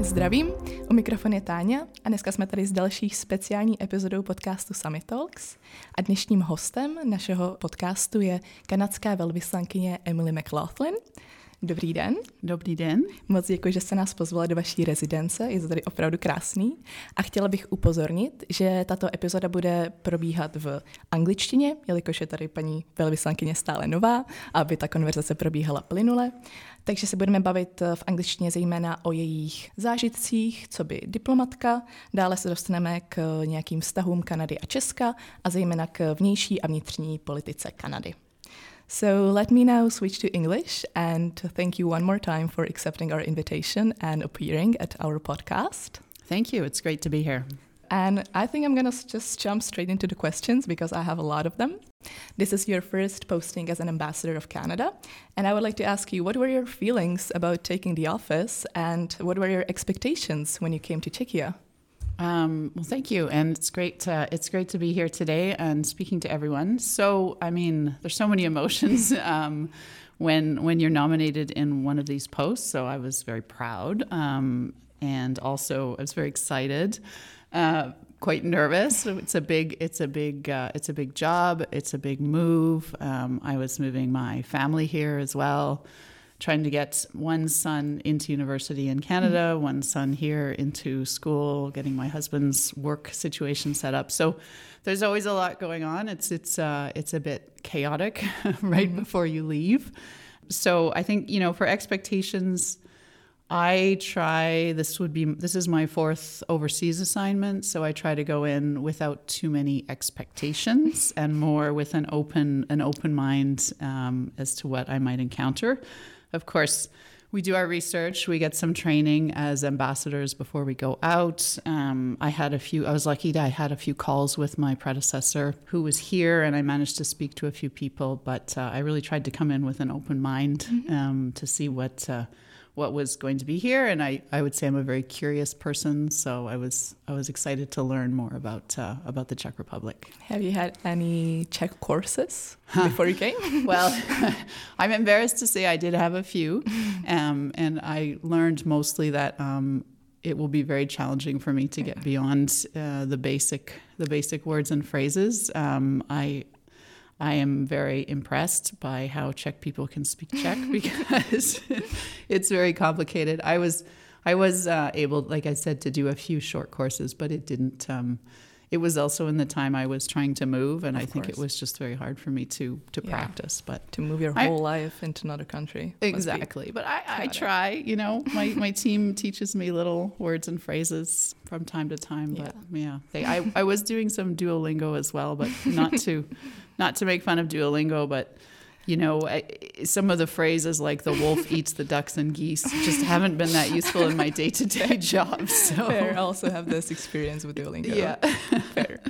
Zdravím, u mikrofonu je Táňa a dneska jsme tady s další speciální epizodou podcastu Summit Talks a dnešním hostem našeho podcastu je kanadská velvyslankyně Emily McLaughlin. Dobrý den. Dobrý den. Moc děkuji, že jste nás pozvali do vaší rezidence, je to tady opravdu krásný. A chtěla bych upozornit, že tato epizoda bude probíhat v angličtině, jelikož je tady paní velvyslankyně stále nová, aby ta konverzace probíhala plynule. Takže se budeme bavit v angličtině zejména o jejich zážitcích, co by diplomatka. Dále se dostaneme k nějakým vztahům Kanady a Česka a zejména k vnější a vnitřní politice Kanady. So let me now switch to English and thank you one more time for accepting our invitation and appearing at our podcast. Thank you. It's great to be here. And I think I'm going to just jump straight into the questions because I have a lot of them. This is your first posting as an ambassador of Canada. And I would like to ask you what were your feelings about taking the office and what were your expectations when you came to Czechia? Um, well, thank you, and it's great. To, it's great to be here today and speaking to everyone. So, I mean, there's so many emotions um, when when you're nominated in one of these posts. So, I was very proud, um, and also I was very excited. Uh, quite nervous. It's a big, it's a big, uh, it's a big job. It's a big move. Um, I was moving my family here as well trying to get one son into university in Canada, mm-hmm. one son here into school, getting my husband's work situation set up. So there's always a lot going on. It's it's uh, it's a bit chaotic right mm-hmm. before you leave. So I think you know for expectations. I try this would be this is my fourth overseas assignment so I try to go in without too many expectations and more with an open an open mind um, as to what I might encounter of course, we do our research. We get some training as ambassadors before we go out. Um, I had a few, I was lucky that I had a few calls with my predecessor who was here, and I managed to speak to a few people. But uh, I really tried to come in with an open mind mm-hmm. um, to see what. Uh, what was going to be here, and I, I would say I'm a very curious person, so I was I was excited to learn more about uh, about the Czech Republic. Have you had any Czech courses before you came? well, I'm embarrassed to say I did have a few, um, and I learned mostly that um, it will be very challenging for me to get beyond uh, the basic the basic words and phrases. Um, I I am very impressed by how Czech people can speak Czech because it's very complicated. I was I was uh, able, like I said, to do a few short courses, but it didn't. Um, it was also in the time I was trying to move, and of I think it was just very hard for me to to yeah. practice. But to move your whole I, life into another country, exactly. But I, I try. You know, my my team teaches me little words and phrases from time to time. But yeah, yeah they, I I was doing some Duolingo as well, but not to not to make fun of Duolingo, but you know, some of the phrases like the wolf eats the ducks and geese just haven't been that useful in my day to day job. So Fair. I also have this experience with Duolingo. Yeah. Fair.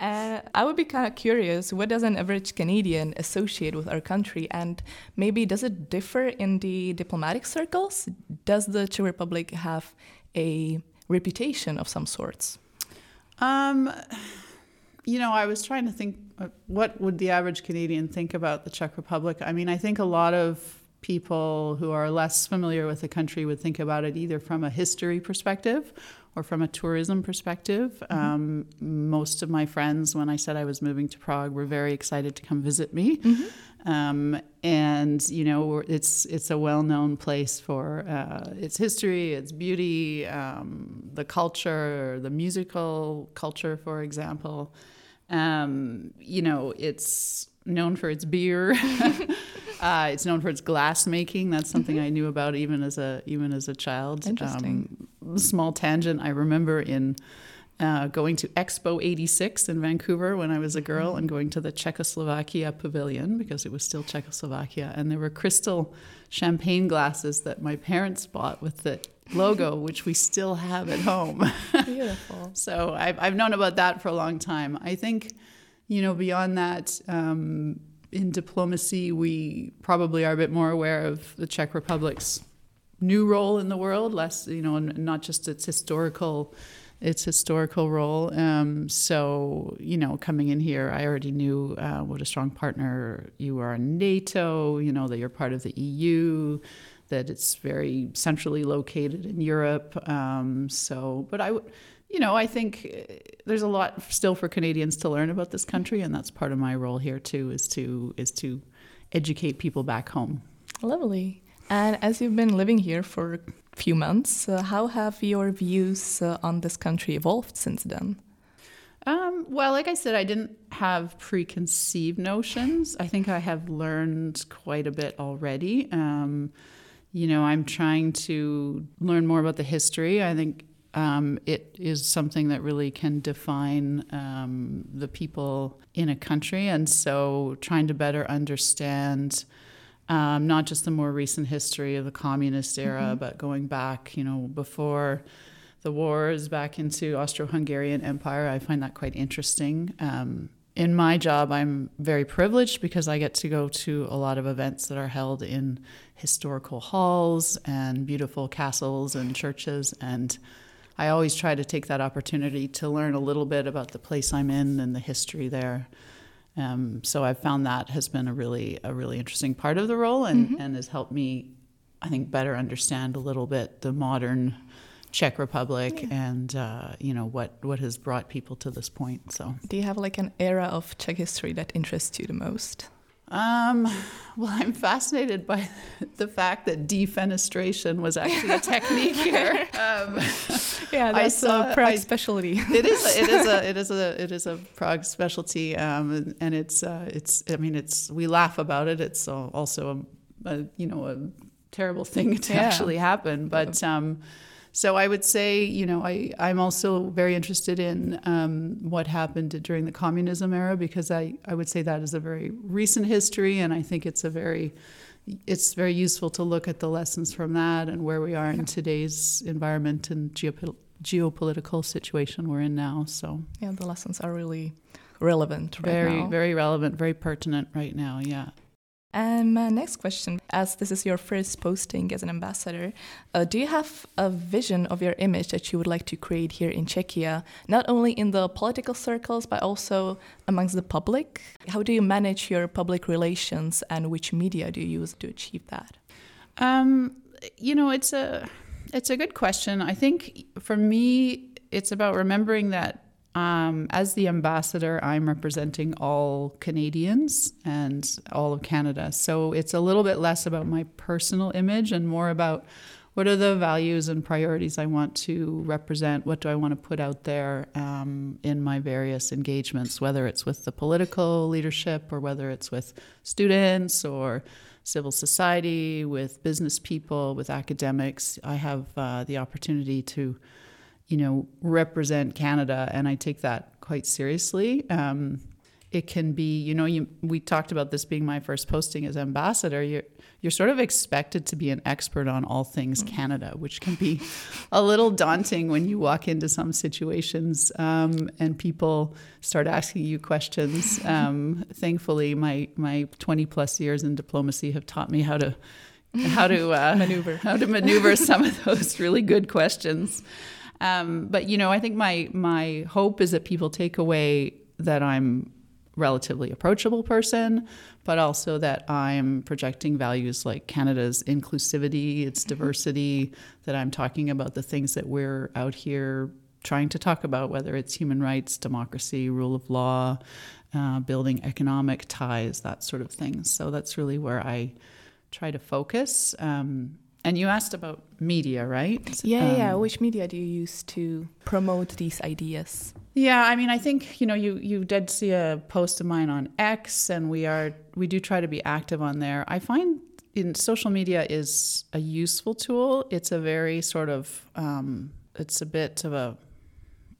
Uh, I would be kind of curious what does an average Canadian associate with our country, and maybe does it differ in the diplomatic circles? Does the Czech Republic have a reputation of some sorts? Um, you know, I was trying to think uh, what would the average Canadian think about the Czech Republic? I mean, I think a lot of people who are less familiar with the country would think about it either from a history perspective or from a tourism perspective. Mm-hmm. Um, most of my friends, when I said I was moving to Prague, were very excited to come visit me. Mm-hmm. Um, and you know, it's it's a well-known place for uh, its history, its beauty, um, the culture, the musical culture, for example. Um, you know, it's known for its beer. uh, it's known for its glass making. That's something mm-hmm. I knew about even as a even as a child. Interesting. Um, small tangent. I remember in uh, going to Expo 86 in Vancouver when I was a girl mm-hmm. and going to the Czechoslovakia pavilion because it was still Czechoslovakia. And there were crystal champagne glasses that my parents bought with the logo, which we still have at home. Beautiful. so I've, I've known about that for a long time. I think, you know, beyond that, um, in diplomacy, we probably are a bit more aware of the Czech Republic's new role in the world, less, you know, not just its historical its historical role. Um, so, you know, coming in here, I already knew uh, what a strong partner you are in NATO, you know, that you're part of the EU, that it's very centrally located in Europe. Um, so, but I would, you know, I think uh, there's a lot still for Canadians to learn about this country, and that's part of my role here too, is to is to educate people back home. Lovely. And as you've been living here for a few months. Uh, how have your views uh, on this country evolved since then? Um, well, like I said, I didn't have preconceived notions. I think I have learned quite a bit already. Um, you know, I'm trying to learn more about the history. I think um, it is something that really can define um, the people in a country. And so trying to better understand um, not just the more recent history of the communist era, mm-hmm. but going back, you know, before the wars back into Austro-Hungarian Empire. I find that quite interesting. Um, in my job, I'm very privileged because I get to go to a lot of events that are held in historical halls and beautiful castles and churches. And I always try to take that opportunity to learn a little bit about the place I'm in and the history there. Um, so I've found that has been a really a really interesting part of the role and, mm-hmm. and has helped me, I think, better understand a little bit the modern Czech Republic yeah. and uh, you know what what has brought people to this point. So, do you have like an era of Czech history that interests you the most? Um, well, I'm fascinated by the fact that defenestration was actually a technique here. Um, yeah, that's saw, a Prague I, specialty. it is. A, it is a. It is a. It is a Prague specialty. Um, and, and it's. Uh, it's. I mean, it's. We laugh about it. It's also a, a you know, a terrible thing to yeah. actually happen. But um, so I would say, you know, I, I'm also very interested in um, what happened during the communism era because I, I would say that is a very recent history, and I think it's a very it's very useful to look at the lessons from that and where we are in today's environment and geopolitical geopolitical situation we're in now. So yeah, the lessons are really relevant right very, now. Very relevant, very pertinent right now. Yeah. And my next question, as this is your first posting as an ambassador, uh, do you have a vision of your image that you would like to create here in Czechia, not only in the political circles, but also amongst the public? How do you manage your public relations and which media do you use to achieve that? Um, you know, it's a, it's a good question. I think for me, it's about remembering that um, as the ambassador, I'm representing all Canadians and all of Canada. So it's a little bit less about my personal image and more about what are the values and priorities I want to represent? What do I want to put out there um, in my various engagements, whether it's with the political leadership or whether it's with students or civil society, with business people, with academics? I have uh, the opportunity to you know, represent Canada, and I take that quite seriously. Um, it can be, you know, you, we talked about this being my first posting as ambassador. You're you're sort of expected to be an expert on all things mm-hmm. Canada, which can be a little daunting when you walk into some situations um, and people start asking you questions. Um, thankfully, my my 20 plus years in diplomacy have taught me how to how to uh, maneuver how to maneuver some of those really good questions. Um, but you know, I think my my hope is that people take away that I'm relatively approachable person, but also that I'm projecting values like Canada's inclusivity, its mm-hmm. diversity, that I'm talking about the things that we're out here trying to talk about, whether it's human rights, democracy, rule of law, uh, building economic ties, that sort of thing. So that's really where I try to focus. Um, and you asked about media, right? Yeah, um, yeah. Which media do you use to promote these ideas? Yeah, I mean, I think you know, you you did see a post of mine on X, and we are we do try to be active on there. I find in social media is a useful tool. It's a very sort of um, it's a bit of a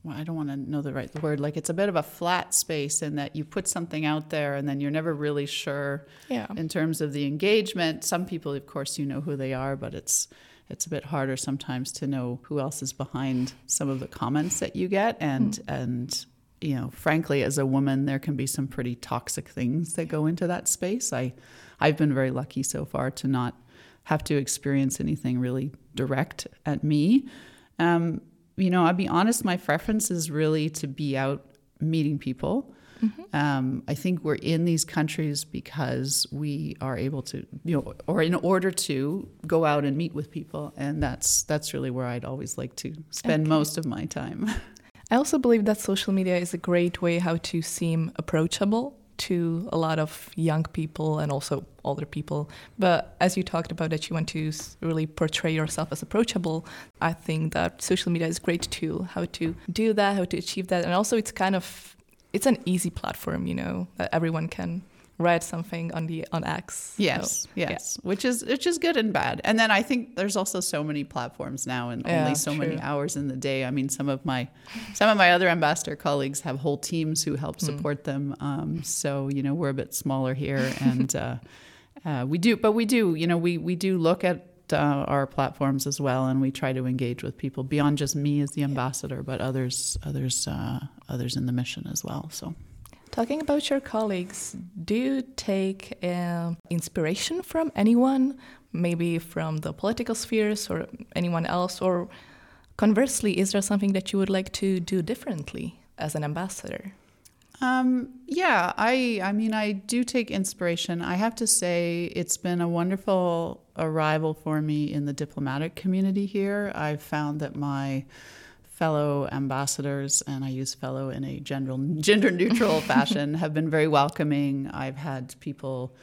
well, I don't want to know the right word. Like it's a bit of a flat space in that you put something out there and then you're never really sure yeah. in terms of the engagement. Some people, of course, you know who they are, but it's it's a bit harder sometimes to know who else is behind some of the comments that you get. And mm. and you know, frankly, as a woman, there can be some pretty toxic things that go into that space. I I've been very lucky so far to not have to experience anything really direct at me. Um, you know, I'll be honest, my preference is really to be out meeting people. Mm-hmm. Um, I think we're in these countries because we are able to, you know, or in order to go out and meet with people, and that's that's really where I'd always like to spend okay. most of my time. I also believe that social media is a great way how to seem approachable to a lot of young people and also older people. But as you talked about that you want to really portray yourself as approachable, I think that social media is a great tool how to do that, how to achieve that. And also it's kind of it's an easy platform, you know, that everyone can write something on the on X. Yes, so, yes, yeah. which is which is good and bad. And then I think there's also so many platforms now, and yeah, only so true. many hours in the day. I mean, some of my some of my other ambassador colleagues have whole teams who help hmm. support mm. them. Um, so you know, we're a bit smaller here, and uh, uh, we do, but we do, you know, we we do look at uh, our platforms as well, and we try to engage with people beyond just me as the ambassador, but others, others, uh, others in the mission as well. So. Talking about your colleagues, do you take uh, inspiration from anyone, maybe from the political spheres or anyone else? Or conversely, is there something that you would like to do differently as an ambassador? Um, yeah, I I mean I do take inspiration. I have to say it's been a wonderful arrival for me in the diplomatic community here. I've found that my fellow ambassadors, and I use fellow in a general, gender neutral fashion, have been very welcoming. I've had people,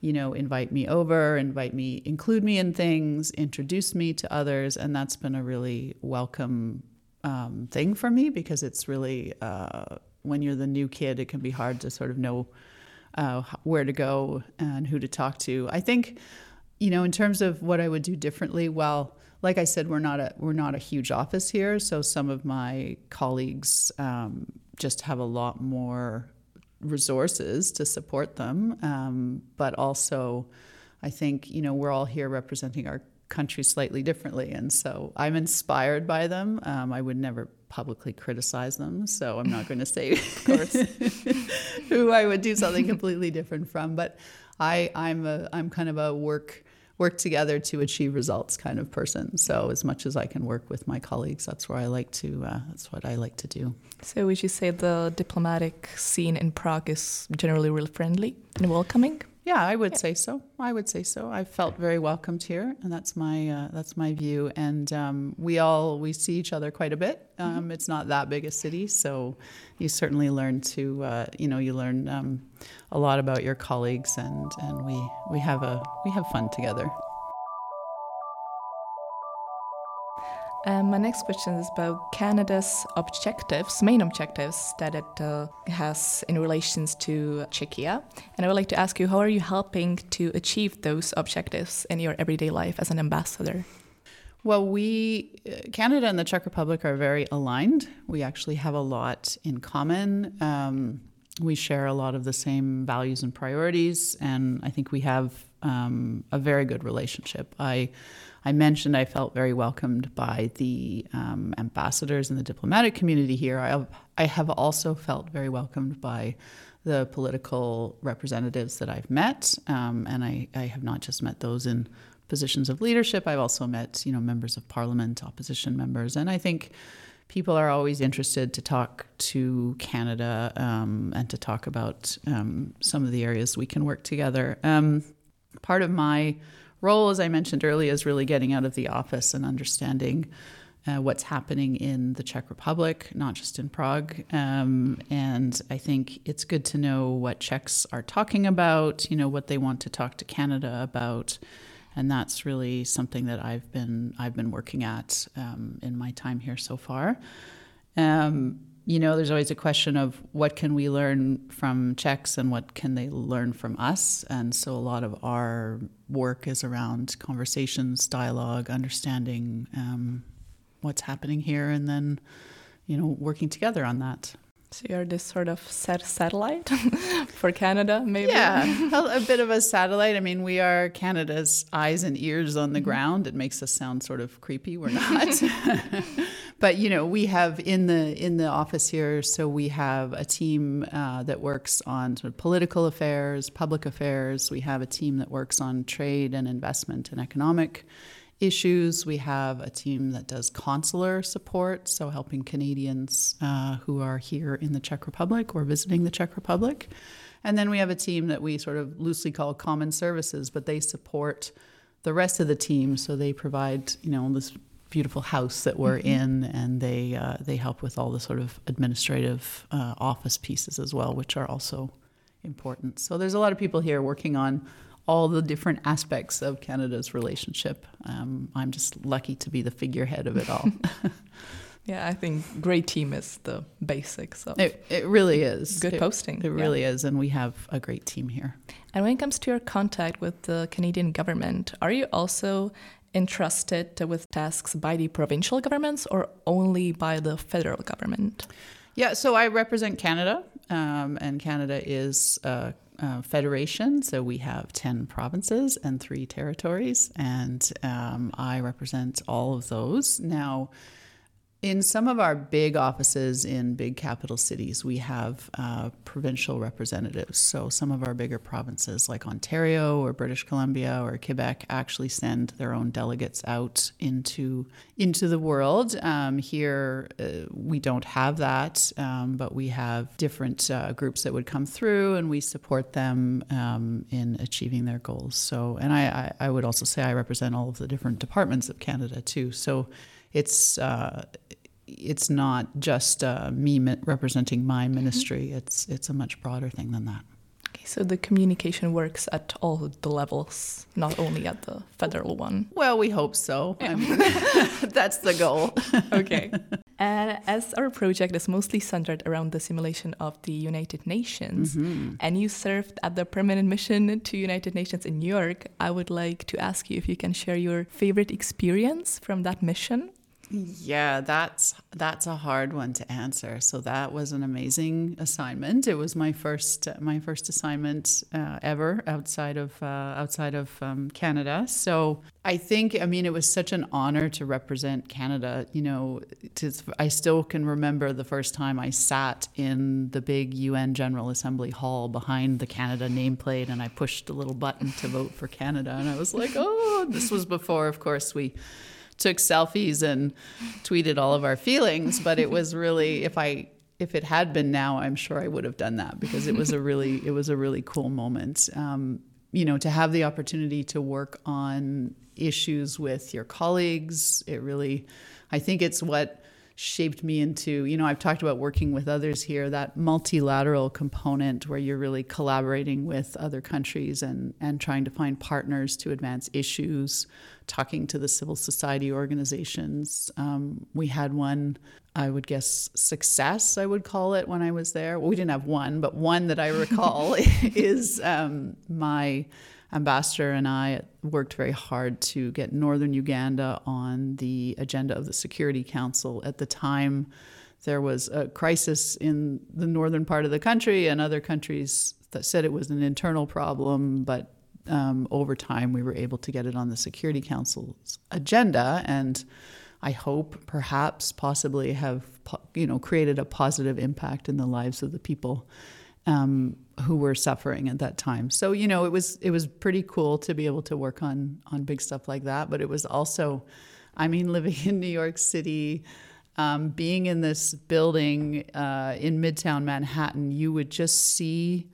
you know, invite me over, invite me, include me in things, introduce me to others, and that's been a really welcome um, thing for me because it's really uh, when you're the new kid, it can be hard to sort of know uh, where to go and who to talk to. I think, you know, in terms of what I would do differently, well like I said, we're not a we're not a huge office here, so some of my colleagues um, just have a lot more resources to support them. Um, but also, I think you know we're all here representing our country slightly differently, and so I'm inspired by them. Um, I would never publicly criticize them, so I'm not going to say, of course, who I would do something completely different from. But I I'm a I'm kind of a work work together to achieve results kind of person. So as much as I can work with my colleagues, that's where I like to. Uh, that's what I like to do. So would you say the diplomatic scene in Prague is generally real friendly and welcoming? Yeah, I would yeah. say so. I would say so. I felt very welcomed here, and that's my uh, that's my view. And um, we all we see each other quite a bit. Um, mm-hmm. It's not that big a city, so you certainly learn to uh, you know you learn um, a lot about your colleagues, and and we we have a we have fun together. Um, my next question is about Canada's objectives, main objectives that it uh, has in relations to Czechia. And I would like to ask you, how are you helping to achieve those objectives in your everyday life as an ambassador? Well, we, uh, Canada and the Czech Republic are very aligned. We actually have a lot in common. Um, we share a lot of the same values and priorities, and I think we have um, a very good relationship. I I mentioned I felt very welcomed by the um, ambassadors and the diplomatic community here. I have, I have also felt very welcomed by the political representatives that I've met, um, and I, I have not just met those in positions of leadership. I've also met you know members of parliament, opposition members, and I think people are always interested to talk to Canada um, and to talk about um, some of the areas we can work together. Um, part of my role, as I mentioned earlier, is really getting out of the office and understanding uh, what's happening in the Czech Republic, not just in Prague. Um, and I think it's good to know what Czechs are talking about, you know, what they want to talk to Canada about. And that's really something that I've been I've been working at um, in my time here so far. Um, you know, there's always a question of what can we learn from Czechs and what can they learn from us. And so a lot of our work is around conversations, dialogue, understanding um, what's happening here, and then, you know, working together on that. So you're this sort of set satellite for Canada, maybe? Yeah, a, a, bit of a satellite. I mean, we are Canada's eyes and ears on the mm-hmm. ground. It makes us sound sort of creepy. We're not. but you know, we have in the in the office here. So we have a team uh, that works on sort of political affairs, public affairs. We have a team that works on trade and investment and economic issues. We have a team that does consular support, so helping Canadians uh, who are here in the Czech Republic or visiting the Czech Republic. And then we have a team that we sort of loosely call common services, but they support the rest of the team. So they provide, you know, this beautiful house that we're mm-hmm. in, and they uh, they help with all the sort of administrative uh, office pieces as well, which are also important. So there's a lot of people here working on all the different aspects of Canada's relationship. Um, I'm just lucky to be the figurehead of it all. yeah, I think great team is the basics of it. It really is good it, posting. It really yeah. is, and we have a great team here. And when it comes to your contact with the Canadian government, are you also entrusted with tasks by the provincial governments or only by the federal government? Yeah, so I represent Canada, um, and Canada is a, a, federation. So we have 10 provinces and three territories, and um, I represent all of those. Now, in some of our big offices in big capital cities, we have uh, provincial representatives. So some of our bigger provinces, like Ontario or British Columbia or Quebec, actually send their own delegates out into into the world. Um, here, uh, we don't have that, um, but we have different uh, groups that would come through, and we support them um, in achieving their goals. So, and I, I, I would also say I represent all of the different departments of Canada too. So it's uh, it's not just uh, me representing my mm-hmm. ministry. Mm-hmm. It's it's a much broader thing than that. Okay, so the communication works at all the levels, not only at the federal one. Well, we hope so. Yeah. I mean, that's the goal. okay. Uh, as our project is mostly centered around the simulation of the United Nations, mm-hmm. and you served at the permanent mission to United Nations in New York, I would like to ask you if you can share your favorite experience from that mission. Yeah, that's that's a hard one to answer. So that was an amazing assignment. It was my first my first assignment uh, ever outside of uh, outside of um, Canada. So I think I mean it was such an honor to represent Canada. You know, to, I still can remember the first time I sat in the big UN General Assembly hall behind the Canada nameplate, and I pushed a little button to vote for Canada, and I was like, oh, this was before, of course, we took selfies and tweeted all of our feelings, but it was really if I if it had been now, I'm sure I would have done that because it was a really it was a really cool moment. Um, you know, to have the opportunity to work on issues with your colleagues, it really, I think it's what shaped me into, you know, I've talked about working with others here, that multilateral component where you're really collaborating with other countries and, and trying to find partners to advance issues, talking to the civil society organizations. Um, we had one, I would guess, success, I would call it when I was there. Well, we didn't have one, but one that I recall is um, my ambassador and I worked very hard to get northern Uganda on the agenda of the Security Council. At the time, there was a crisis in the northern part of the country, and other countries that said it was an internal problem, but um, over time we were able to get it on the Security Council's agenda, and I hope, perhaps, possibly have you know created a positive impact in the lives of the people um, who were suffering at that time. So you know, it was it was pretty cool to be able to work on on big stuff like that. But it was also, I mean, living in New York City. Um, being in this building uh, in Midtown Manhattan, you would just see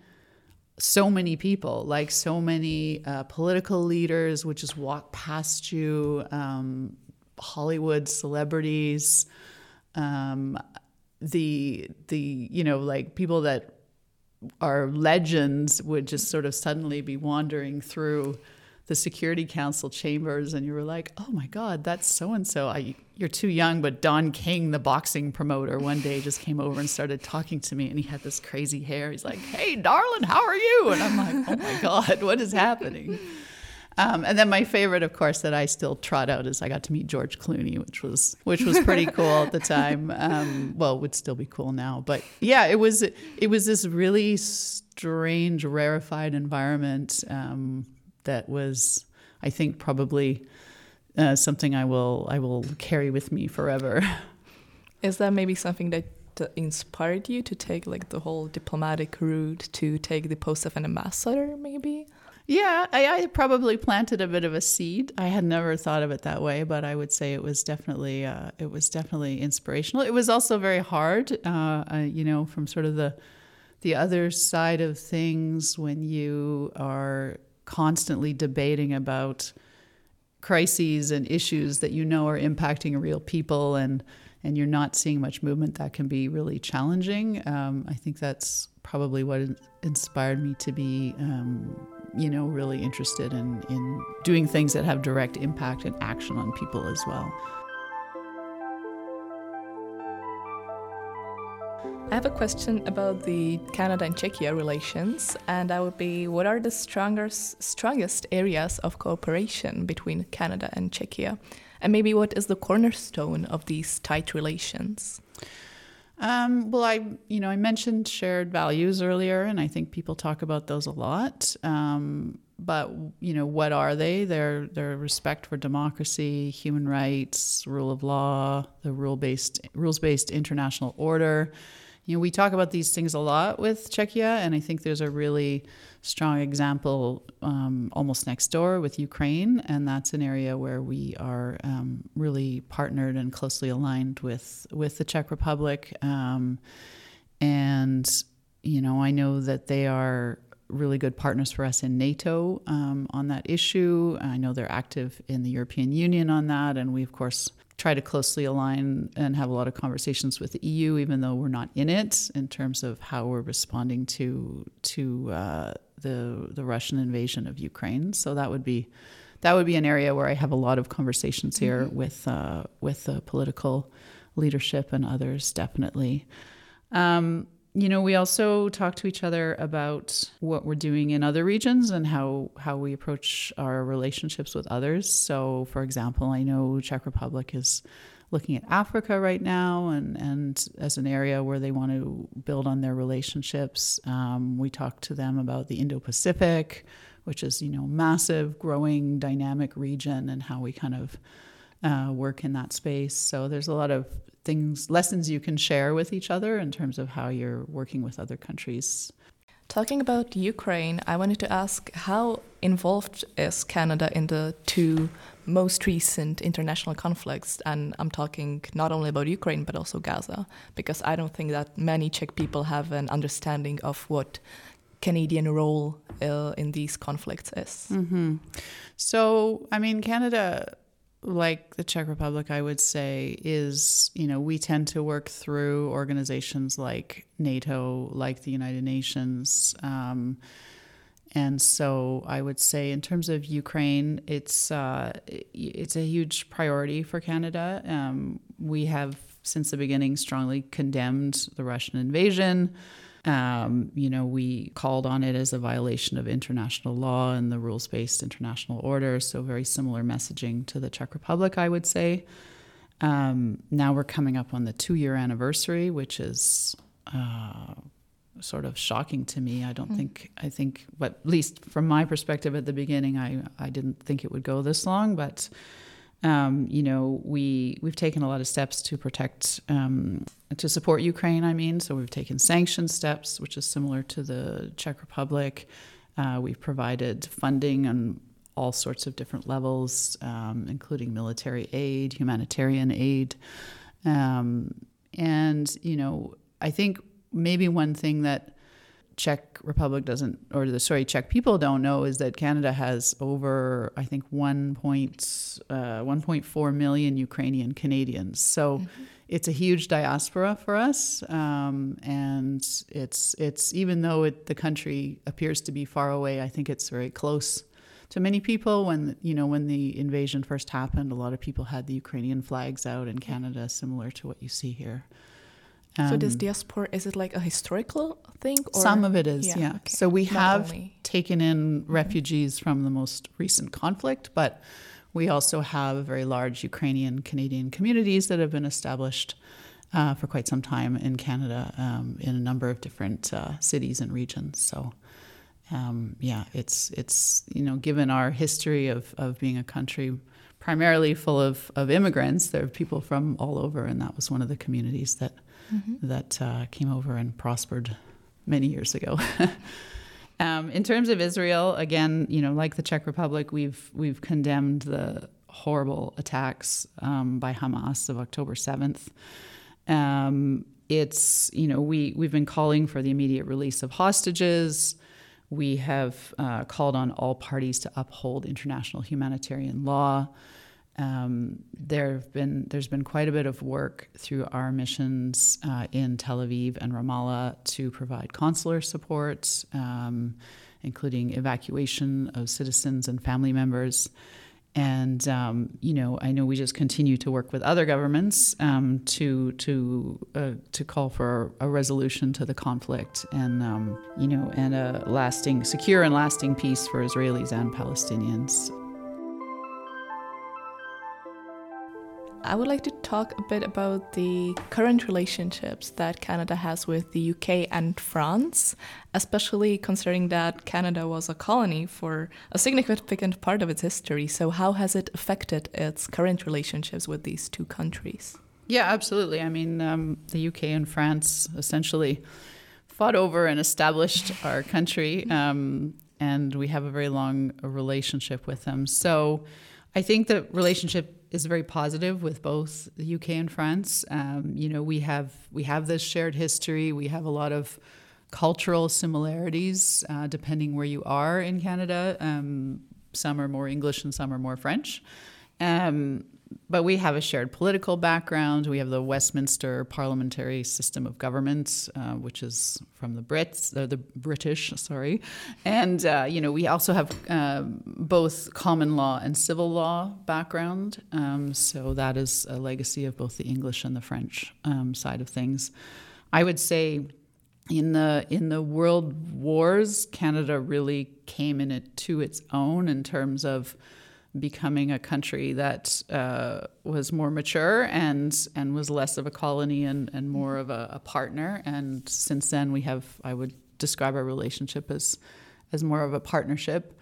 so many people, like so many uh, political leaders, would just walk past you, um, Hollywood celebrities, um, the the you know like people that our legends would just sort of suddenly be wandering through the Security Council chambers, and you were like, "Oh my God, that's so and so." You're too young, but Don King, the boxing promoter, one day just came over and started talking to me, and he had this crazy hair. He's like, "Hey, darling, how are you?" And I'm like, "Oh my God, what is happening?" Um, and then my favorite, of course, that I still trot out is I got to meet George Clooney, which was which was pretty cool at the time. Um, well, would still be cool now, but yeah, it was it was this really strange, rarefied environment um, that was, I think, probably uh, something I will I will carry with me forever. Is that maybe something that inspired you to take like the whole diplomatic route to take the post of an ambassador, maybe? Yeah, I, I, probably planted a bit of a seed. I had never thought of it that way, but I would say it was definitely uh, it was definitely inspirational. It was also very hard, uh, uh, you know, from sort of the the other side of things when you are constantly debating about crises and issues that you know are impacting real people and and you're not seeing much movement that can be really challenging um, i think that's probably what inspired me to be um, you know, really interested in, in doing things that have direct impact and action on people as well. I have a question about the Canada and Czechia relations, and that would be what are the strongest, strongest areas of cooperation between Canada and Czechia? And maybe what is the cornerstone of these tight relations? Um, well, I you know I mentioned shared values earlier, and I think people talk about those a lot. Um, but you know what are they? They're they're respect for democracy, human rights, rule of law, the rule based rules based international order you know, we talk about these things a lot with Czechia, and I think there's a really strong example um, almost next door with Ukraine, and that's an area where we are um, really partnered and closely aligned with with the Czech Republic. Um, and you know, I know that they are really good partners for us in NATO um, on that issue. I know they're active in the European Union on that, and we of course try to closely align and have a lot of conversations with the EU, even though we're not in it, in terms of how we're responding to to uh, the the Russian invasion of Ukraine. So that would be that would be an area where I have a lot of conversations here mm-hmm. with uh, with the political leadership and others, definitely. Um, you know, we also talk to each other about what we're doing in other regions and how how we approach our relationships with others. So, for example, I know Czech Republic is looking at Africa right now and, and as an area where they want to build on their relationships. Um, we talk to them about the Indo-Pacific, which is, you know, massive, growing, dynamic region and how we kind of uh, work in that space. So there's a lot of things, lessons you can share with each other in terms of how you're working with other countries. Talking about Ukraine, I wanted to ask how involved is Canada in the two most recent international conflicts? And I'm talking not only about Ukraine, but also Gaza, because I don't think that many Czech people have an understanding of what Canadian role uh, in these conflicts is. Mm -hmm. So, I mean, Canada like the Czech Republic, I would say, is, you know, we tend to work through organizations like NATO, like the United Nations. Um, and so I would say, in terms of Ukraine, it's uh, it's a huge priority for Canada. Um, we have, since the beginning, strongly condemned the Russian invasion. Um, you know, we called on it as a violation of international law and the rules based international order. So, very similar messaging to the Czech Republic, I would say. Um, now we're coming up on the two year anniversary, which is uh, sort of shocking to me. I don't mm. think, I think, but at least from my perspective at the beginning, I, I didn't think it would go this long. But um, you know, we we've taken a lot of steps to protect um, to support Ukraine. I mean, so we've taken sanction steps, which is similar to the Czech Republic. Uh, we've provided funding on all sorts of different levels, um, including military aid, humanitarian aid, um, and you know, I think maybe one thing that Czech Republic doesn't, or the sorry, Czech people don't know is that Canada has over, I think, 1. uh, 1.4 million Ukrainian Canadians. So mm-hmm. it's a huge diaspora for us, um, and it's it's even though it, the country appears to be far away, I think it's very close to many people. When you know when the invasion first happened, a lot of people had the Ukrainian flags out in Canada, similar to what you see here. Um, so this diaspora is it like a historical thing? Or? Some of it is, yeah. yeah. Okay. So we Not have only. taken in mm-hmm. refugees from the most recent conflict, but we also have very large Ukrainian Canadian communities that have been established uh, for quite some time in Canada um, in a number of different uh, cities and regions. So. Um, yeah, it's it's you know given our history of, of being a country primarily full of, of immigrants, there are people from all over, and that was one of the communities that mm-hmm. that uh, came over and prospered many years ago. Um, in terms of Israel, again, you know, like the Czech Republic, we've we've condemned the horrible attacks um, by Hamas of October seventh. Um, it's you know we we've been calling for the immediate release of hostages. We have uh, called on all parties to uphold international humanitarian law. Um, there have been there's been quite a bit of work through our missions uh, in Tel Aviv and Ramallah to provide consular support, um, including evacuation of citizens and family members. And um, you know, I know we just continue to work with other governments um, to to uh, to call for a resolution to the conflict, and um, you know, and a lasting, secure and lasting peace for Israelis and Palestinians. I would like to talk a bit about the current relationships that Canada has with the UK and France, especially considering that Canada was a colony for a significant part of its history. So, how has it affected its current relationships with these two countries? Yeah, absolutely. I mean, um, the UK and France essentially fought over and established our country, um, and we have a very long relationship with them. So, I think the relationship is very positive with both the UK and France. Um, you know, we have we have this shared history. We have a lot of cultural similarities uh, depending where you are in Canada. Um, some are more English and some are more French. Um, but we have a shared political background. We have the Westminster parliamentary system of government, uh, which is from the Brits, uh, the British, sorry, and uh, you know we also have um, both common law and civil law background. Um, so that is a legacy of both the English and the French um, side of things. I would say in the in the world wars, Canada really came in it to its own in terms of becoming a country that uh, was more mature and and was less of a colony and, and more of a, a, partner. And since then, we have I would describe our relationship as as more of a partnership.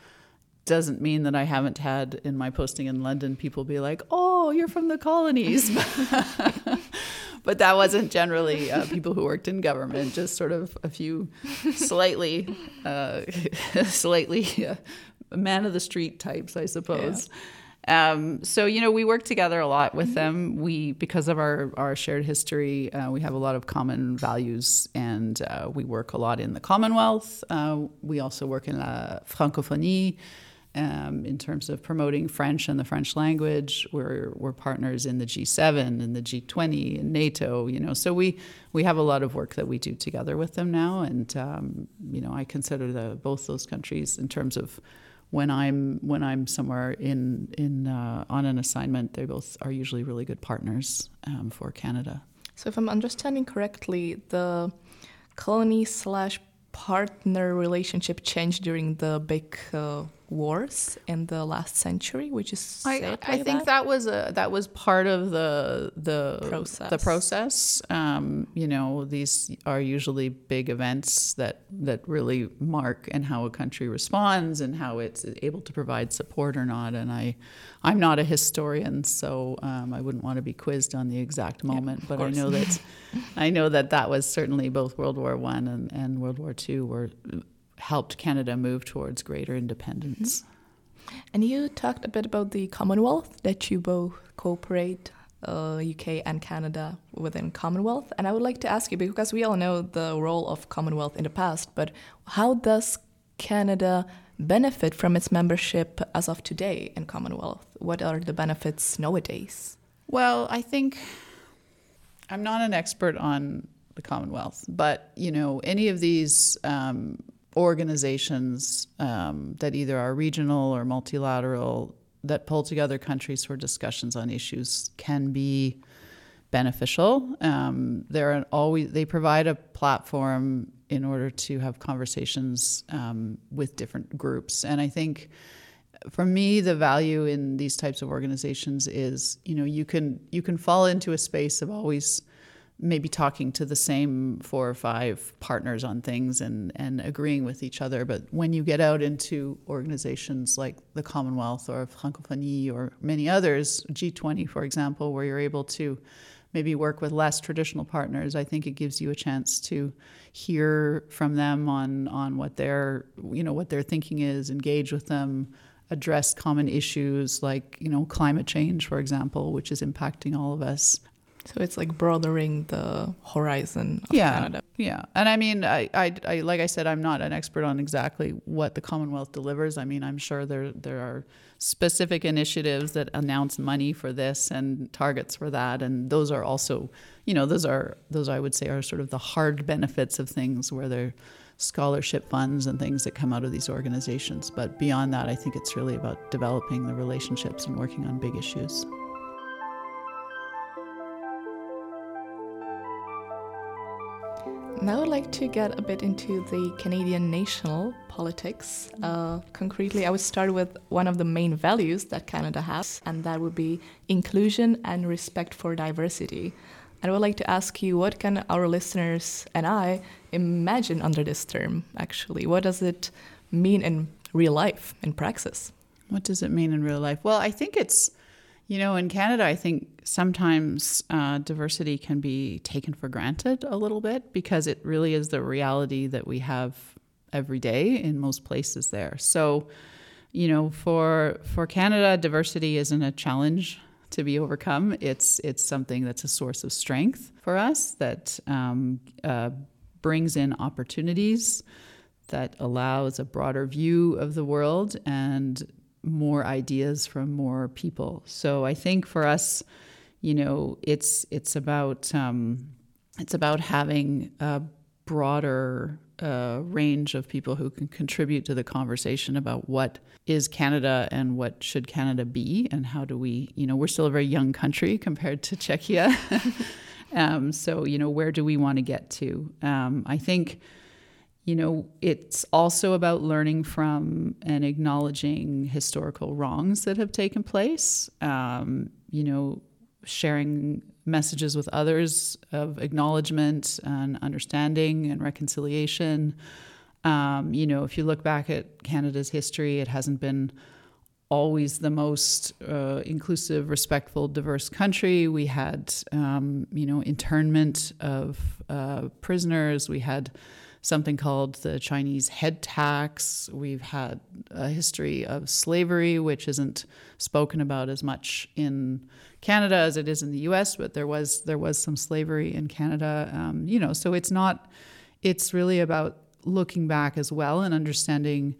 Doesn't mean that I haven't had in my posting in London people be like, "Oh, you're from the colonies." but that wasn't generally uh, people who worked in government. Just sort of a few slightly, uh, slightly uh, man of the street types, I suppose. Yeah. Um, so you know, we work together a lot with them. We because of our our shared history, uh, we have a lot of common values, and uh, we work a lot in the Commonwealth. Uh, we also work in la francophonie. Um, in terms of promoting French and the French language, we're we're partners in the G7 and the G20 and NATO. You know, so we we have a lot of work that we do together with them now, and um, you know, I consider the both those countries in terms of when I'm when I'm somewhere in in uh, on an assignment, they both are usually really good partners um, for Canada. So, if I'm understanding correctly, the colony slash partner relationship changed during the big uh, wars in the last century, which is I, I think that? that? was a that was part of the the process. The process. Um, you know, these are usually big events that that really mark and how a country responds and how it's able to provide support or not. And I, I'm not a historian, so um, I wouldn't want to be quizzed on the exact moment. Yeah, but I know that I know that that was certainly both World War One and, and World War Two were helped Canada move towards greater independence. Mm-hmm. And you talked a bit about the Commonwealth that you both cooperate, uh, UK and Canada within Commonwealth. And I would like to ask you because we all know the role of Commonwealth in the past, but how does Canada benefit from its membership as of today in Commonwealth? What are the benefits nowadays? Well, I think I'm not an expert on the Commonwealth, but you know, any of these um, organizations um, that either are regional or multilateral that pull together countries for discussions on issues can be beneficial. Um, they're always they provide a platform in order to have conversations um, with different groups, and I think for me the value in these types of organizations is you know you can you can fall into a space of always maybe talking to the same four or five partners on things and, and agreeing with each other. But when you get out into organizations like the Commonwealth or Francophonie or many others, G20, for example, where you're able to maybe work with less traditional partners, I think it gives you a chance to hear from them on on what their you know what their thinking is, engage with them, address common issues like you know climate change, for example, which is impacting all of us. So it's like broadening the horizon of yeah, Canada. Yeah, and I mean, I, I, I, like I said, I'm not an expert on exactly what the Commonwealth delivers. I mean, I'm sure there there are specific initiatives that announce money for this and targets for that, and those are also, you know, those are those I would say are sort of the hard benefits of things where they're scholarship funds and things that come out of these organizations. But beyond that, I think it's really about developing the relationships and working on big issues. Now I'd like to get a bit into the Canadian national politics. Uh, concretely, I would start with one of the main values that Canada has, and that would be inclusion and respect for diversity. And I would like to ask you what can our listeners and I imagine under this term, actually? What does it mean in real life, in praxis? What does it mean in real life? Well, I think it's you know, in Canada, I think sometimes uh, diversity can be taken for granted a little bit because it really is the reality that we have every day in most places there. So, you know, for for Canada, diversity isn't a challenge to be overcome. It's it's something that's a source of strength for us that um, uh, brings in opportunities that allows a broader view of the world and more ideas from more people. So I think for us, you know, it's it's about um, it's about having a broader uh, range of people who can contribute to the conversation about what is Canada and what should Canada be and how do we, you know, we're still a very young country compared to Czechia. um, so, you know, where do we want to get to? Um, I think you know, it's also about learning from and acknowledging historical wrongs that have taken place. Um, you know, sharing messages with others of acknowledgement and understanding and reconciliation. Um, you know, if you look back at Canada's history, it hasn't been always the most uh, inclusive, respectful, diverse country. We had, um, you know, internment of uh, prisoners. We had something called the Chinese head tax. We've had a history of slavery, which isn't spoken about as much in Canada as it is in the U.S. But there was there was some slavery in Canada. Um, you know, so it's not. It's really about looking back as well and understanding.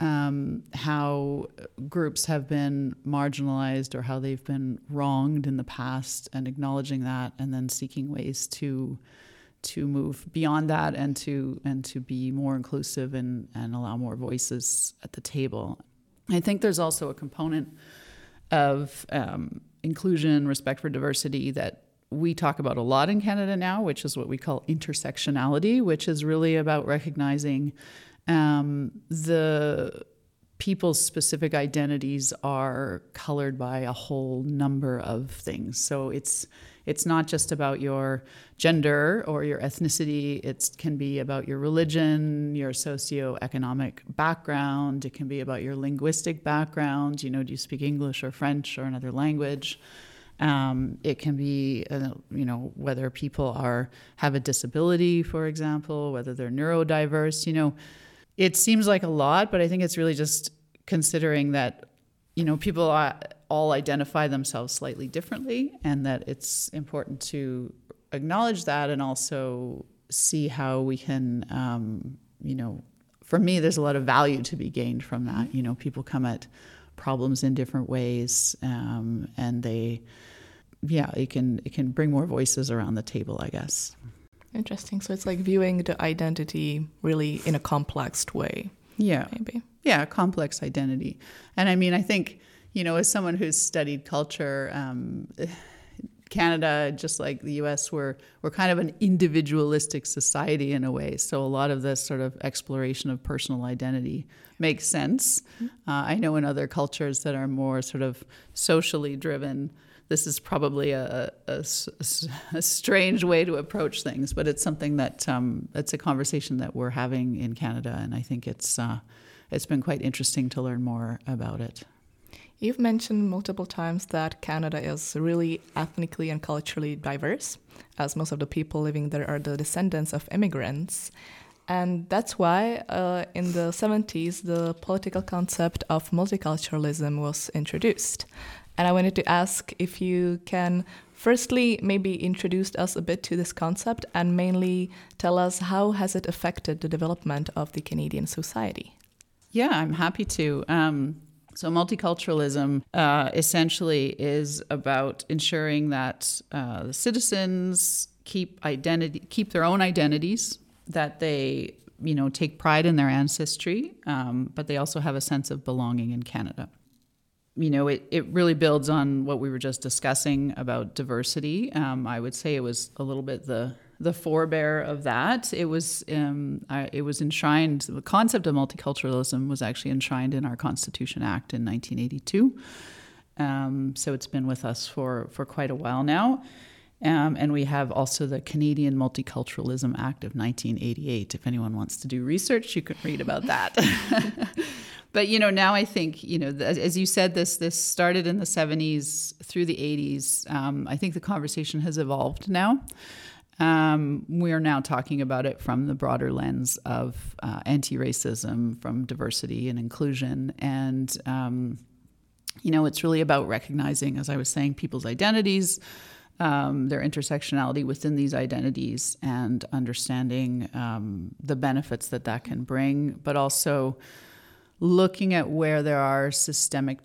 Um, how groups have been marginalized or how they've been wronged in the past and acknowledging that and then seeking ways to to move beyond that and to and to be more inclusive and, and allow more voices at the table. I think there's also a component of um, inclusion, respect for diversity that we talk about a lot in Canada now, which is what we call intersectionality, which is really about recognizing um, the people's specific identities are colored by a whole number of things. So it's it's not just about your gender or your ethnicity. It can be about your religion, your socioeconomic background. It can be about your linguistic background. You know, do you speak English or French or another language? Um, it can be, uh, you know, whether people are have a disability, for example, whether they're neurodiverse. You know, it seems like a lot, but I think it's really just considering that, you know, people all identify themselves slightly differently, and that it's important to acknowledge that and also see how we can, um, you know, for me, there's a lot of value to be gained from that. You know, people come at problems in different ways, um, and they, yeah, it can it can bring more voices around the table, I guess. Interesting. So it's like viewing the identity really in a complex way. Yeah, maybe. Yeah, complex identity, and I mean, I think you know, as someone who's studied culture, um, Canada, just like the U.S., we're we're kind of an individualistic society in a way. So a lot of this sort of exploration of personal identity makes sense. Mm-hmm. Uh, I know in other cultures that are more sort of socially driven, this is probably a, a, a, strange way to approach things, but it's something that um, it's a conversation that we're having in Canada, and I think it's uh, it's been quite interesting to learn more about it. You've mentioned multiple times that Canada is really ethnically and culturally diverse, as most of the people living there are the descendants of immigrants. And that's why uh, in the 70s, the political concept of multiculturalism was introduced. And I wanted to ask if you can firstly maybe introduce us a bit to this concept and mainly tell us how has it affected the development of the Canadian society? Yeah, I'm happy to. Um, so, multiculturalism uh, essentially is about ensuring that uh, the citizens keep identity, keep their own identities, that they, you know, take pride in their ancestry, um, but they also have a sense of belonging in Canada. You know, it, it really builds on what we were just discussing about diversity. Um, I would say it was a little bit the the forebear of that. It was um, I, it was enshrined. The concept of multiculturalism was actually enshrined in our Constitution Act in 1982. Um, so it's been with us for for quite a while now. Um, and we have also the Canadian Multiculturalism Act of 1988. If anyone wants to do research, you can read about that. but you know, now I think you know, as you said, this this started in the 70s through the 80s. Um, I think the conversation has evolved now. Um, we are now talking about it from the broader lens of uh, anti racism, from diversity and inclusion. And, um, you know, it's really about recognizing, as I was saying, people's identities, um, their intersectionality within these identities, and understanding um, the benefits that that can bring, but also looking at where there are systemic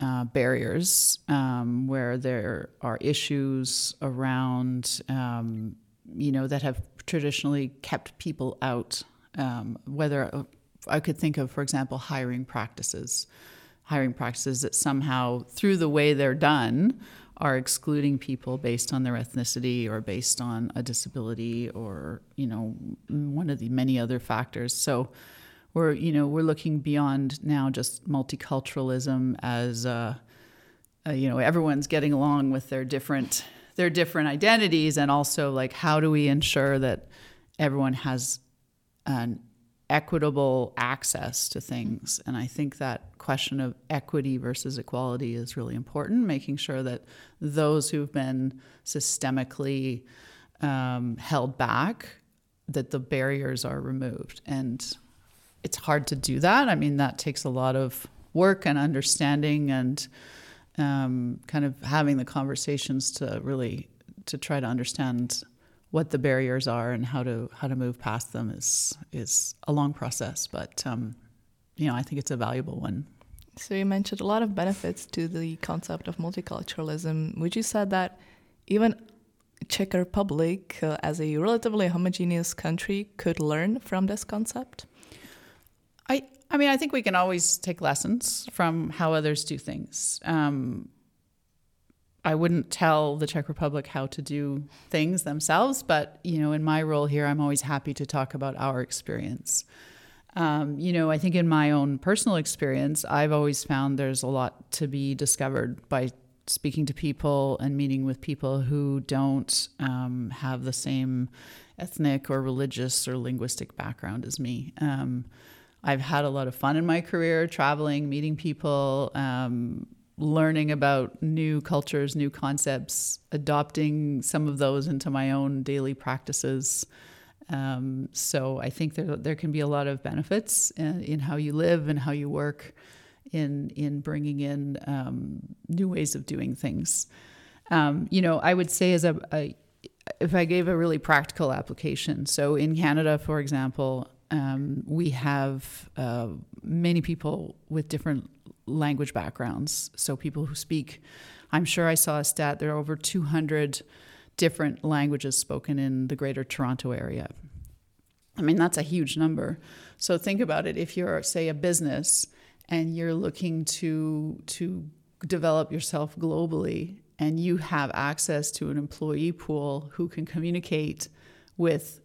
uh, barriers, um, where there are issues around um, you know, that have traditionally kept people out. Um, whether uh, I could think of, for example, hiring practices, hiring practices that somehow, through the way they're done, are excluding people based on their ethnicity or based on a disability or you know one of the many other factors. So we're you know we're looking beyond now just multiculturalism as uh, uh, you know everyone's getting along with their different their different identities and also like how do we ensure that everyone has an equitable access to things and i think that question of equity versus equality is really important making sure that those who've been systemically um, held back that the barriers are removed and it's hard to do that i mean that takes a lot of work and understanding and um, kind of having the conversations to really to try to understand what the barriers are and how to how to move past them is is a long process, but um, you know I think it's a valuable one. So you mentioned a lot of benefits to the concept of multiculturalism. Would you say that even Czech Republic, uh, as a relatively homogeneous country, could learn from this concept? I I mean, I think we can always take lessons from how others do things. Um, I wouldn't tell the Czech Republic how to do things themselves, but you know, in my role here, I'm always happy to talk about our experience. Um, you know, I think in my own personal experience, I've always found there's a lot to be discovered by speaking to people and meeting with people who don't um, have the same ethnic or religious or linguistic background as me. Um, I've had a lot of fun in my career, traveling, meeting people, um, learning about new cultures, new concepts, adopting some of those into my own daily practices. Um, so I think there there can be a lot of benefits in, in, how you live and how you work, in in bringing in um, new ways of doing things. Um, you know, I would say as a, a if I gave a really practical application. So in Canada, for example, um, we have uh, many people with different language backgrounds. So people who speak, I'm sure I saw a stat, there are over 200 different languages spoken in the greater Toronto area. I mean, that's a huge number. So think about it. If you're, say, a business and you're looking to, to develop yourself globally and you have access to an employee pool who can communicate with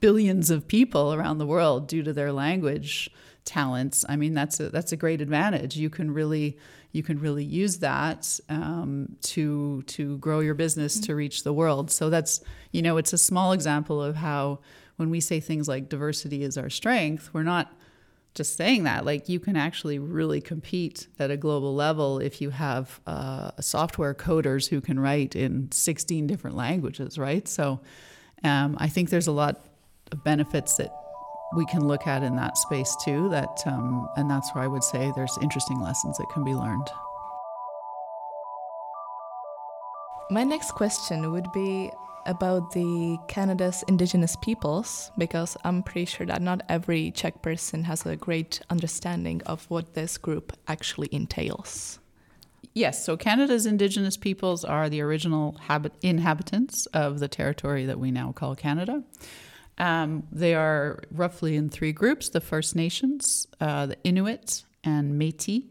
billions of people around the world due to their language talents. I mean, that's a that's a great advantage. You can really you can really use that um, to to grow your business to reach the world. So that's you know it's a small example of how when we say things like diversity is our strength, we're not just saying that, like you can actually really compete at a global level if you have uh, software coders who can write in 16 different languages, right? So um, I think there's a lot of benefits that we can look at in that space too. That um, and that's where I would say there's interesting lessons that can be learned. My next question would be about the Canada's Indigenous peoples because I'm pretty sure that not every Czech person has a great understanding of what this group actually entails. Yes, so Canada's Indigenous peoples are the original habit- inhabitants of the territory that we now call Canada. Um, they are roughly in three groups the First Nations, uh, the Inuit, and Metis.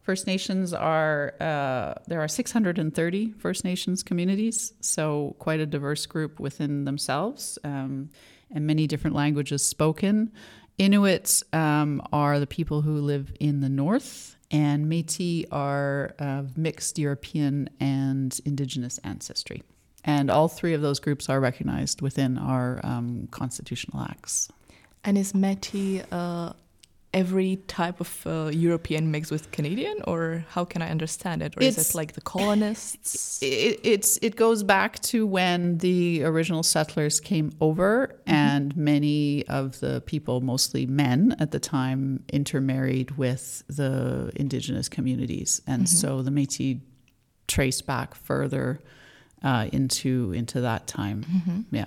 First Nations are, uh, there are 630 First Nations communities, so quite a diverse group within themselves, um, and many different languages spoken. Inuits um, are the people who live in the north, and Metis are of mixed European and Indigenous ancestry. And all three of those groups are recognized within our um, constitutional acts. And is Metis uh, every type of uh, European mixed with Canadian, or how can I understand it? Or it's, is it like the colonists? It, it's it goes back to when the original settlers came over, mm-hmm. and many of the people, mostly men at the time, intermarried with the indigenous communities, and mm-hmm. so the Métis trace back further uh, into into that time. Mm-hmm. Yeah,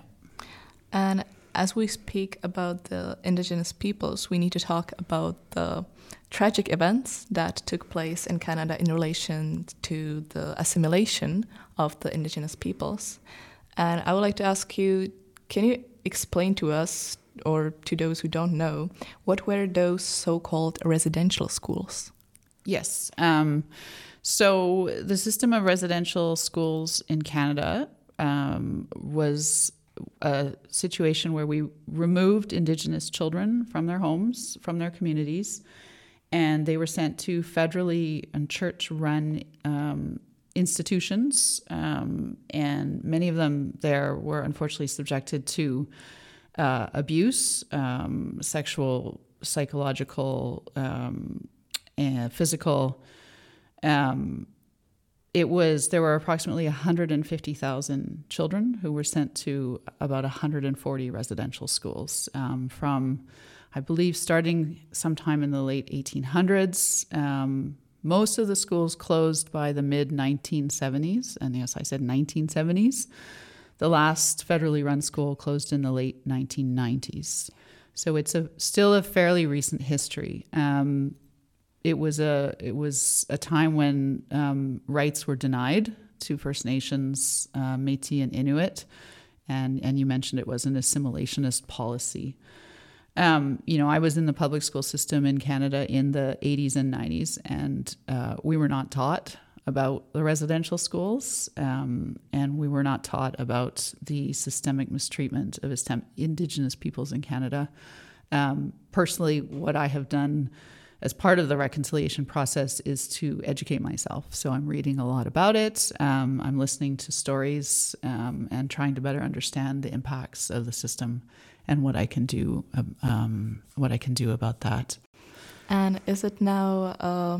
and as we speak about the indigenous peoples, we need to talk about the tragic events that took place in Canada in relation to the assimilation of the indigenous peoples. And I would like to ask you can you explain to us, or to those who don't know, what were those so called residential schools? Yes. Um, so the system of residential schools in Canada um, was a situation where we removed Indigenous children from their homes, from their communities, and they were sent to federally and church run um, institutions. Um, and many of them there were unfortunately subjected to uh, abuse, um, sexual, psychological, um, and physical. Um, it was there were approximately 150,000 children who were sent to about 140 residential schools um, from, I believe, starting sometime in the late 1800s. Um, most of the schools closed by the mid 1970s, and yes, I said 1970s. The last federally run school closed in the late 1990s. So it's a still a fairly recent history. Um, it was a it was a time when um, rights were denied to First Nations, uh, Métis, and Inuit, and and you mentioned it was an assimilationist policy. Um, you know, I was in the public school system in Canada in the 80s and 90s, and uh, we were not taught about the residential schools, um, and we were not taught about the systemic mistreatment of Indigenous peoples in Canada. Um, personally, what I have done as part of the reconciliation process is to educate myself. So I'm reading a lot about it. Um, I'm listening to stories um, and trying to better understand the impacts of the system and what I can do. Um, um what I can do about that. And is it now uh,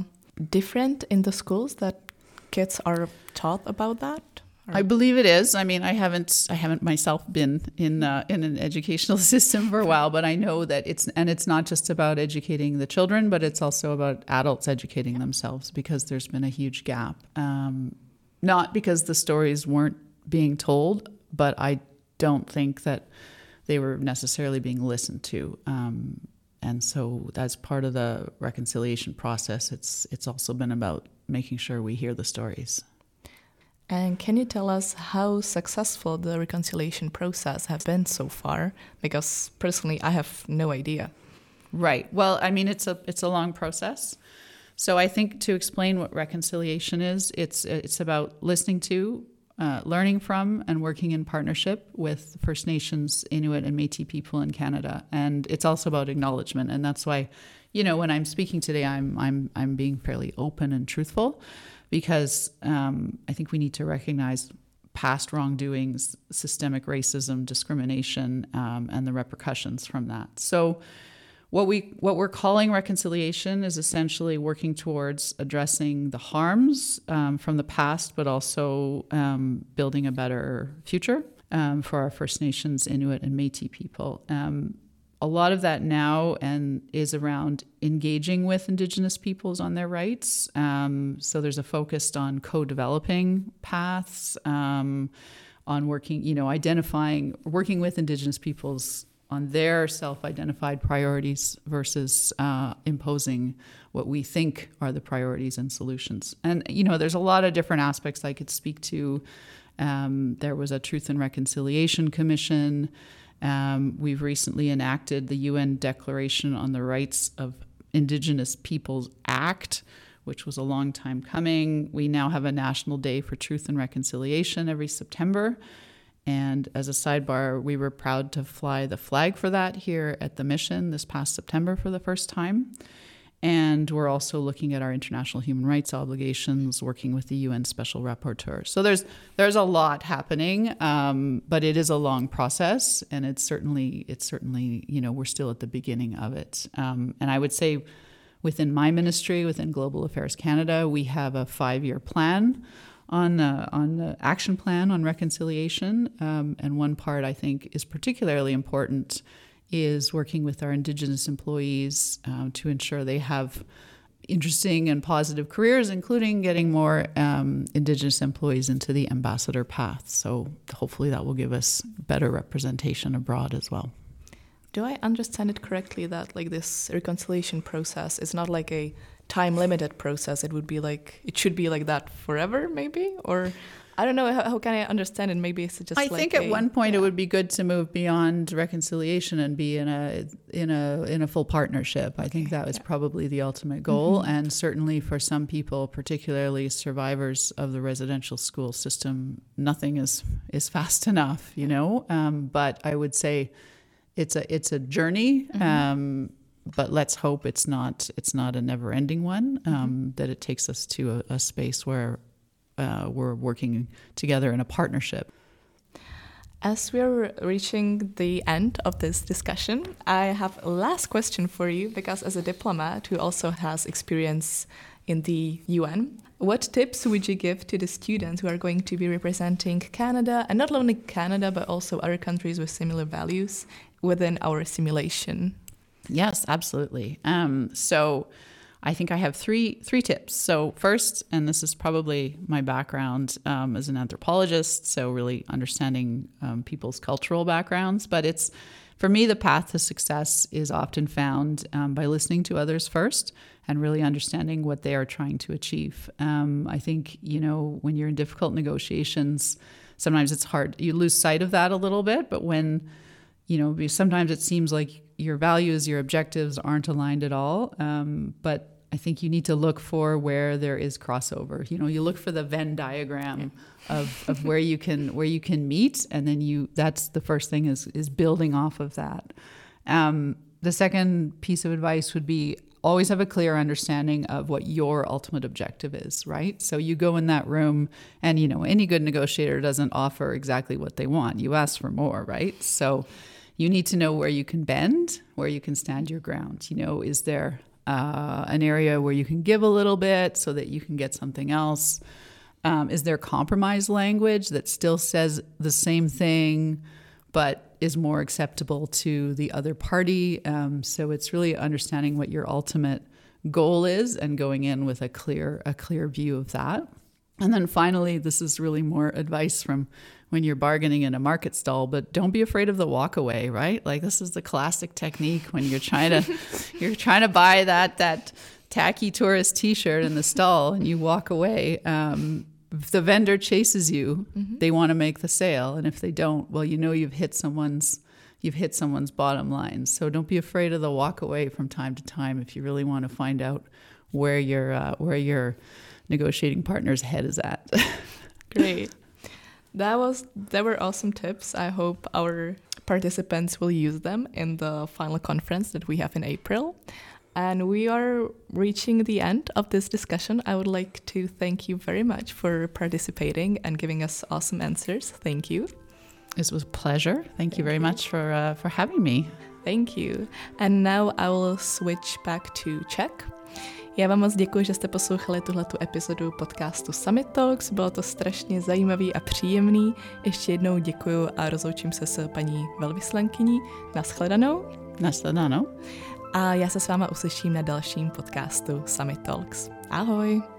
different in the schools that kids are taught about that? I believe it is. I mean, I haven't I haven't myself been in uh, in an educational system for a while, but I know that it's and it's not just about educating the children, but it's also about adults educating themselves because there's been a huge gap. Um, not because the stories weren't being told, but I don't think that they were necessarily being listened to. Um, and so that's part of the reconciliation process. It's it's also been about making sure we hear the stories. And can you tell us how successful the reconciliation process has been so far? Because personally, I have no idea. Right. Well, I mean, it's a it's a long process. So I think to explain what reconciliation is, it's it's about listening to, uh, learning from, and working in partnership with First Nations, Inuit, and Métis people in Canada. And it's also about acknowledgement, and that's why, you know, when I'm speaking today, I'm I'm I'm being fairly open and truthful because um, I think we need to recognize past wrongdoings, systemic racism, discrimination, um, and the repercussions from that. So, what we what we're calling reconciliation is essentially working towards addressing the harms um, from the past, but also um, building a better future um, for our First Nations, Inuit, and Métis people. A lot of that now and is around engaging with Indigenous peoples on their rights. Um, so there's a focus on co-developing paths, um, on working, you know, identifying, working with Indigenous peoples on their self-identified priorities versus uh, imposing what we think are the priorities and solutions. And you know, there's a lot of different aspects I could speak to. Um, there was a Truth and Reconciliation Commission. Um, we've recently enacted the UN Declaration on the Rights of Indigenous Peoples Act, which was a long time coming. We now have a National Day for Truth and Reconciliation every September. And as a sidebar, we were proud to fly the flag for that here at the mission this past September for the first time. And we're also looking at our international human rights obligations, working with the UN Special Rapporteur. So there's there's a lot happening, um, but it is a long process, and it's certainly it's certainly you know we're still at the beginning of it. Um, and I would say, within my ministry, within Global Affairs Canada, we have a five year plan on the, on the action plan on reconciliation. Um, and one part I think is particularly important is working with our Indigenous employees um, to ensure they have interesting and positive careers, including getting more um, Indigenous employees into the ambassador path. So hopefully that will give us better representation abroad as well. Do I understand it correctly that like this reconciliation process is not like a time limited process it would be like it should be like that forever maybe or I don't know how, how can I understand it. Maybe it's just. I like think at a, one point yeah. it would be good to move beyond reconciliation and be in a in a in a full partnership. I think that was yeah. probably the ultimate goal, Mm-hmm. and certainly for some people, particularly survivors of the residential school system, nothing is is fast enough. You know, um, but I would say it's a it's a journey. Mm-hmm. Um, but let's hope it's not it's not a never ending one. Mm-hmm. Um, That it takes us to a, a space where uh, we're working together in a partnership. As we're reaching the end of this discussion, I have a last question for you because, as a diplomat who also has experience in the UN, what tips would you give to the students who are going to be representing Canada, and not only Canada, but also other countries with similar values within our simulation? Yes, absolutely. Um, so I think I have three three tips. So first, and this is probably my background um, as an anthropologist, so really understanding um, people's cultural backgrounds. But it's for me the path to success is often found um, by listening to others first and really understanding what they are trying to achieve. Um, I think you know when you're in difficult negotiations, sometimes it's hard. You lose sight of that a little bit, but when you know, sometimes it seems like your values, your objectives aren't aligned at all. Um, but I think you need to look for where there is crossover. You know, you look for the Venn diagram of, of where you can where you can meet, and then you that's the first thing is is building off of that. Um, the second piece of advice would be always have a clear understanding of what your ultimate objective is, right? So you go in that room and you know any good negotiator doesn't offer exactly what they want. You ask for more, right? So you need to know where you can bend, where you can stand your ground. You know, is there uh, an area where you can give a little bit so that you can get something else? Um, is there compromise language that still says the same thing, but is more acceptable to the other party? Um, so it's really understanding what your ultimate goal is and going in with a clear a clear view of that. And then finally, this is really more advice from when you're bargaining in a market stall, but don't be afraid of the walk away, right? Like this is the classic technique when you're trying to you're trying to buy that that tacky tourist t-shirt in the stall and you walk away. Um, if the vendor chases you, Mm-hmm. they want to make the sale, and if they don't, well, you know you've hit someone's you've hit someone's bottom line. So don't be afraid of the walk away from time to time if you really want to find out where your uh, where your negotiating partner's head is at. Great. That was there were awesome tips. I hope our participants will use them in the final conference that we have in April. And we are reaching the end of this discussion. I would like to thank you very much for participating and giving us awesome answers. Thank you. This was a pleasure. Thank, you very much for uh, for having me. Thank you. And now I will switch back to Czech. Já vám moc děkuji, že jste poslouchali tuhletu epizodu podcastu Summit Talks. Bylo to strašně zajímavý a příjemný. Ještě jednou děkuji a rozloučím se s paní velvyslankyní. Naschledanou. Naschledanou. A já se s váma uslyším na dalším podcastu Summit Talks. Ahoj!